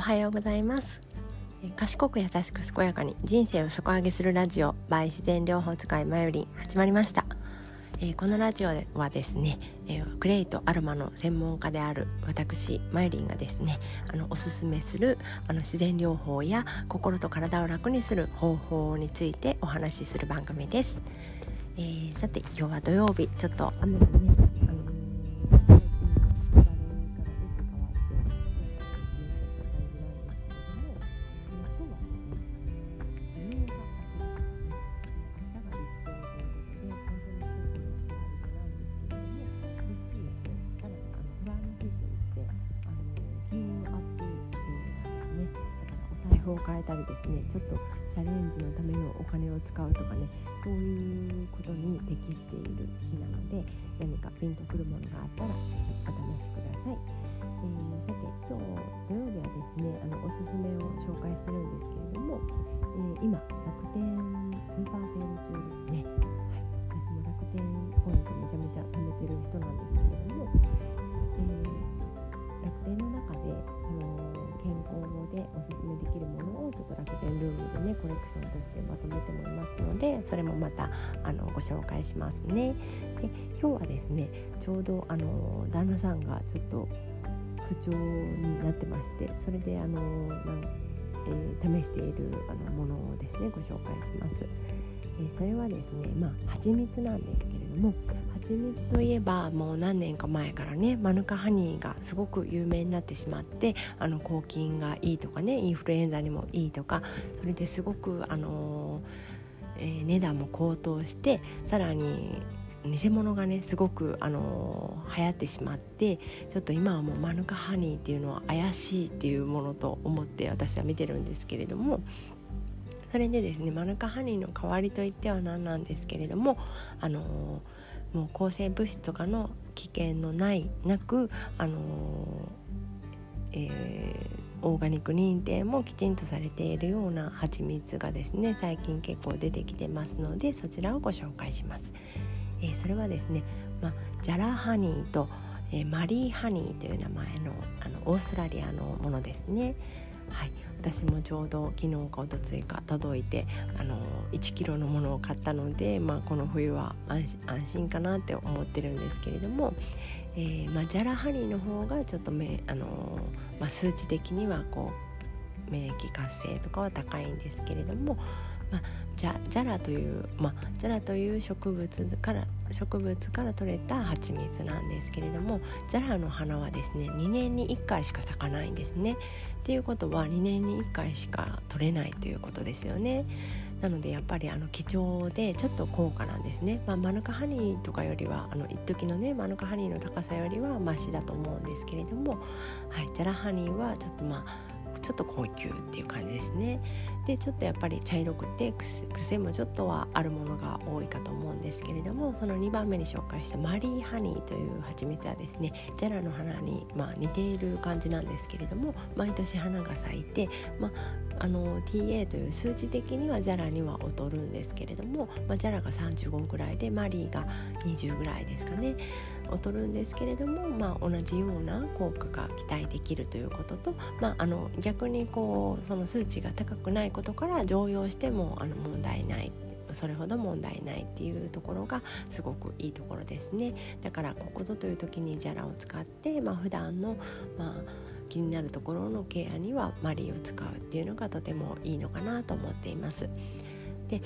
おはようございます。賢く優しく健やかに人生を底上げするラジオ by 自然療法使いまより始まりました、え、このラジオはですね、え、クレイとアロマの専門家である私マユリンがですねあのおすすめするあの自然療法や心と体を楽にする方法についてお話しする番組です、えー、さて今日は土曜日ちょっと雨がねを変えたりですね。ちょっとチャレンジのためのお金を使うとかね。そういうことに適している日なので何かピンとくるものがあったら是非お試しください、えー、さて今日土曜日はですねあのおすすめを紹介してるんですけれども、えー、今楽天でそれもまたあのご紹介しますね。で今日はですねちょうどあの旦那さんがちょっと不調になってましてそれであのなんえー、試しているあのものをですねご紹介します。えー、それはですねまあ蜂蜜なんですけれども蜂蜜といえばもう何年か前からねマヌカハニーがすごく有名になってしまってあの抗菌がいいとかねインフルエンザにもいいとかそれですごくあのー、えー、値段も高騰してさらに偽物がねすごく、あのー、流行ってしまってちょっと今はもうマヌカハニーっていうのは怪しいっていうものと思って私は見てるんですけれどもそれでですねマヌカハニーの代わりといっては何なんですけれどもあのー、もう抗生物質とかの危険のないなくあのー、えー、オーガニック認定もきちんとされているような蜂蜜がですね最近結構出てきてますのでそちらをご紹介します。えー、それはですね、まあ、ジャラハニーと、えー、マリーハニーという名前のあのオーストラリアのものですね。はい、私もちょうど昨日かおとついか届いてあの1キロのものを買ったので、まあ、この冬は安心かなって思ってるんですけれども、えーまあ、ジャラハニーの方がちょっとめあの、まあ、数値的にはこう免疫活性とかは高いんですけれども、まあ、ジャジャラという、まあ、ジャラという植物から植物から取れた蜂蜜なんですけれどもジャラの花はですね2年に1回しか咲かないんですね。っていうことは2年に1回しか取れないということですよね。なのでやっぱりあの貴重でちょっと高価なんですね、まあ、マヌカハニーとかよりはあの一時のねマヌカハニーの高さよりはマシだと思うんですけれども、はい、ジャラハニーはちょっとまあちょっと高級っていう感じですね。でちょっとやっぱり茶色くて癖もちょっとはあるものが多いかと思うんですけれどもその2番目に紹介したマリーハニーという蜂蜜はですねジャラの花に、まあ、似ている感じなんですけれども毎年花が咲いて、まあ、あの TA という数字的にはジャラには劣るんですけれども、まあ、ジャラが35ぐらいでマリーが20ぐらいですかね劣るんですけれども、まあ、同じような効果が期待できるということと、まあ、あの逆にこうその数値が高くないことから常用してもあの問題ないそれほど問題ないっていうところがすごくいいところですねだからここぞという時にジャラを使って、まあ、普段のまあ気になるところのケアにはマリーを使うっていうのがとてもいいのかなと思っています。で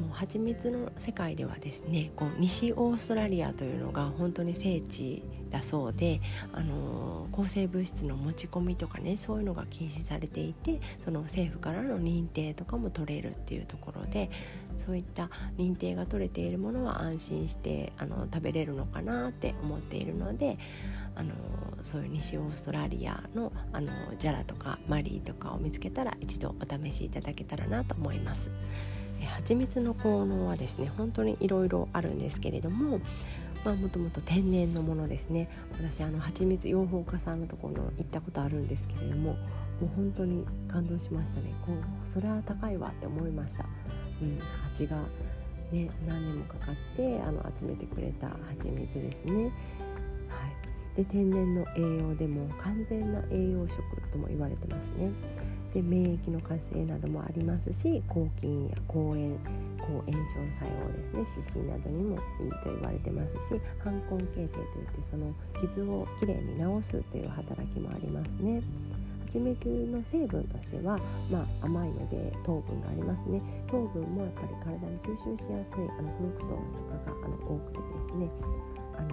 もう蜂蜜の世界ではですねこう西オーストラリアというのが本当に聖地だそうで、あの抗生物質の持ち込みとかねそういうのが禁止されていてその政府からの認定とかも取れるっていうところでそういった認定が取れているものは安心してあの食べれるのかなって思っているので。あのそういう西オーストラリアのあのジャラとかマリーとかを見つけたら一度お試しいただけたらなと思います。蜂蜜の効能はですね本当にいろいろあるんですけれどもまあ、もともと天然のものですね。私あの蜂蜜養蜂家さんのところ行ったことあるんですけれどももう本当に感動しましたね。こうそれは高いわって思いました、うん、蜂がね何年もかかってあの集めてくれた蜂蜜ですね。はい。で天然の栄養でも完全な栄養食とも言われてますね。で免疫の活性などもありますし抗菌や抗炎抗炎症作用ですね湿疹などにもいいと言われてますし反根形成といってその傷をきれいに治すという働きもありますね。蜂蜜の成分としては、まあ、甘いので糖分がありますね。糖分もやっぱり体に吸収しやすいあのフルクトースとかがあの多くてですね。あの、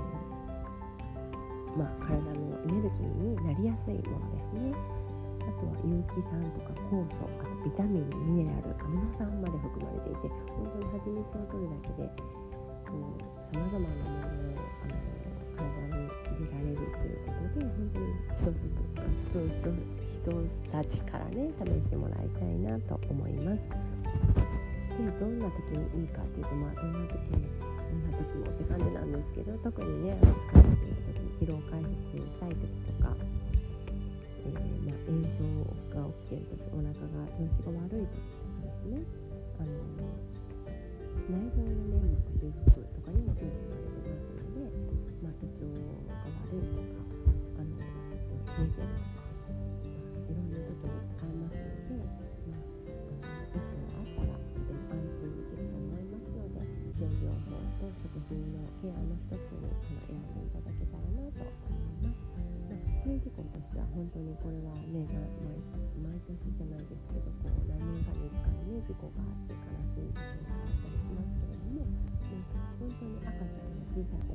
まあ、体のエネルギーになりやすいものですね。あとは有機酸とか酵素あとビタミンミネラルアミノ酸まで含まれていて本当に蜂蜜を取るだけでさまざまなものをあの体に入れられるということで本当に一つスプーン人たちからね試してもらいたいなと思います。でどんな時にいいかっていうとまあどんな時どんな時もって感じなんですけど特にね疲れている時に疲労回復したい時とか、えー、まあ、炎症が起きている時お腹が調子が悪い時とかですねあの内臓の粘膜修復とかにもよくされてますので、まあ、胃腸が悪いとかあの冷えてるとか、まあ、いろんな時に使えますので、まあ、あのいつあったらとても安心できると思いますので療養法と食品のケアの一つに選んでいただけたらなと思います。注意事項としては本当にこれはね毎年じゃないですけどこう何年かに1回ね事故があって悲しい事故があったりしますけれども、ね、本当に赤ちゃんが小さい